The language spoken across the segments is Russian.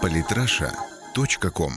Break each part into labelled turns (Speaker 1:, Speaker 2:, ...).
Speaker 1: Политраша.ком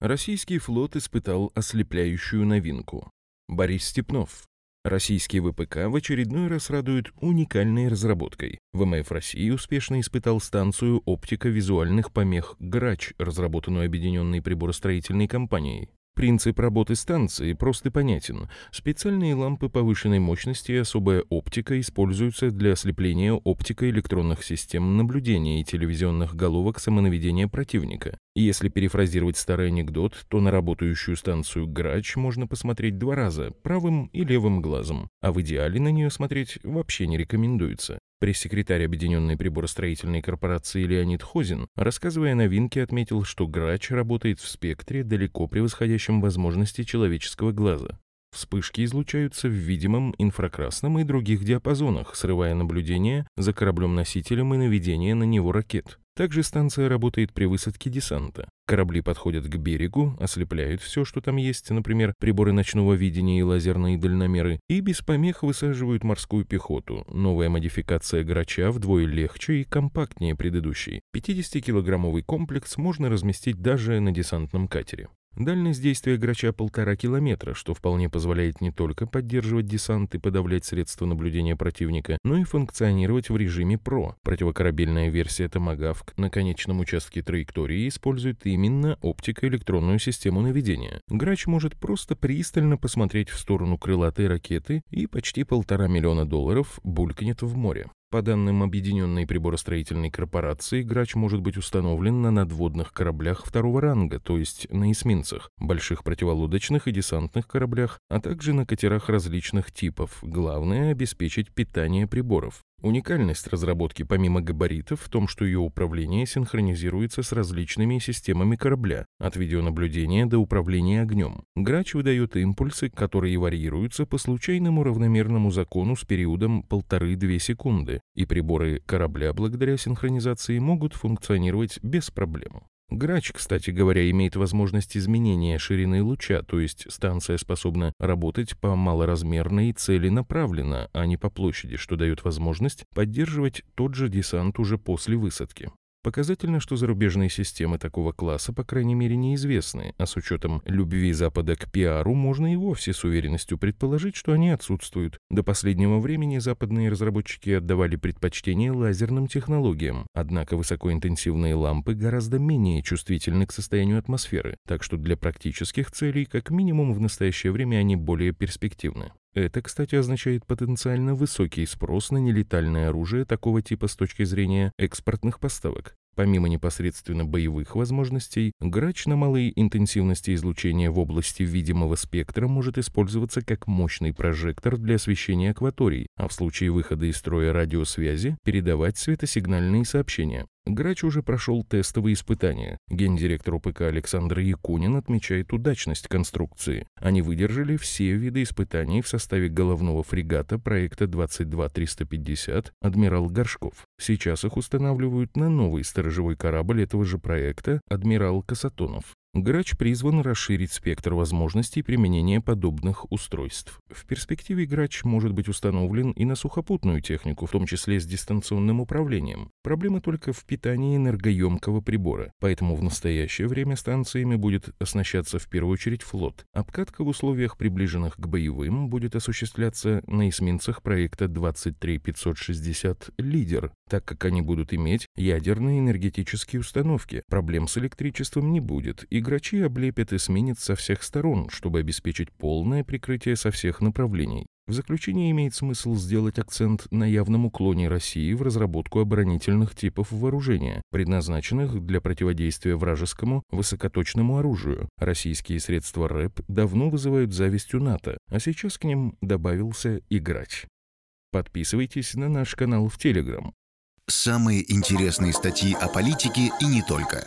Speaker 2: Российский флот испытал ослепляющую новинку. Борис Степнов. Российский ВПК в очередной раз радует уникальной разработкой. ВМФ России успешно испытал станцию оптико-визуальных помех «Грач», разработанную объединенной приборостроительной компанией. Принцип работы станции прост и понятен. Специальные лампы повышенной мощности и особая оптика используются для ослепления оптико-электронных систем наблюдения и телевизионных головок самонаведения противника. Если перефразировать старый анекдот, то на работающую станцию «Грач» можно посмотреть два раза, правым и левым глазом, а в идеале на нее смотреть вообще не рекомендуется. Пресс-секретарь Объединенной приборостроительной корпорации Леонид Хозин, рассказывая о новинке, отметил, что грач работает в спектре, далеко превосходящем возможности человеческого глаза. Вспышки излучаются в видимом, инфракрасном и других диапазонах, срывая наблюдение за кораблем-носителем и наведение на него ракет. Также станция работает при высадке десанта. Корабли подходят к берегу, ослепляют все, что там есть, например, приборы ночного видения и лазерные дальномеры, и без помех высаживают морскую пехоту. Новая модификация «Грача» вдвое легче и компактнее предыдущей. 50-килограммовый комплекс можно разместить даже на десантном катере. Дальность действия грача полтора километра, что вполне позволяет не только поддерживать десант и подавлять средства наблюдения противника, но и функционировать в режиме ПРО. Противокорабельная версия Томагавк на конечном участке траектории использует именно оптико-электронную систему наведения. Грач может просто пристально посмотреть в сторону крылатой ракеты и почти полтора миллиона долларов булькнет в море. По данным Объединенной приборостроительной корпорации, грач может быть установлен на надводных кораблях второго ранга, то есть на эсминцах, больших противолодочных и десантных кораблях, а также на катерах различных типов. Главное – обеспечить питание приборов. Уникальность разработки помимо габаритов в том, что ее управление синхронизируется с различными системами корабля, от видеонаблюдения до управления огнем. Грач выдает импульсы, которые варьируются по случайному равномерному закону с периодом 1,5-2 секунды, и приборы корабля благодаря синхронизации могут функционировать без проблем. Грач, кстати говоря, имеет возможность изменения ширины луча, то есть станция способна работать по малоразмерной цели направленно, а не по площади, что дает возможность поддерживать тот же десант уже после высадки. Показательно, что зарубежные системы такого класса, по крайней мере, неизвестны, а с учетом любви Запада к пиару можно и вовсе с уверенностью предположить, что они отсутствуют. До последнего времени западные разработчики отдавали предпочтение лазерным технологиям, однако высокоинтенсивные лампы гораздо менее чувствительны к состоянию атмосферы, так что для практических целей, как минимум в настоящее время, они более перспективны. Это, кстати, означает потенциально высокий спрос на нелетальное оружие такого типа с точки зрения экспортных поставок. Помимо непосредственно боевых возможностей, грач на малой интенсивности излучения в области видимого спектра может использоваться как мощный прожектор для освещения акваторий, а в случае выхода из строя радиосвязи передавать светосигнальные сообщения. Грач уже прошел тестовые испытания. Гендиректор УПК Александр Якунин отмечает удачность конструкции. Они выдержали все виды испытаний в составе головного фрегата проекта 22350 «Адмирал Горшков». Сейчас их устанавливают на новый сторожевой корабль этого же проекта «Адмирал Касатонов». Грач призван расширить спектр возможностей применения подобных устройств. В перспективе Грач может быть установлен и на сухопутную технику, в том числе с дистанционным управлением. Проблема только в питании энергоемкого прибора, поэтому в настоящее время станциями будет оснащаться в первую очередь флот. Обкатка в условиях, приближенных к боевым, будет осуществляться на эсминцах проекта 23560 «Лидер», так как они будут иметь ядерные энергетические установки. Проблем с электричеством не будет, и грачи облепят эсминец со всех сторон, чтобы обеспечить полное прикрытие со всех направлений. В заключение имеет смысл сделать акцент на явном уклоне России в разработку оборонительных типов вооружения, предназначенных для противодействия вражескому высокоточному оружию. Российские средства РЭП давно вызывают зависть у НАТО, а сейчас к ним добавился и грач. Подписывайтесь на наш канал в Телеграм.
Speaker 1: Самые интересные статьи о политике и не только.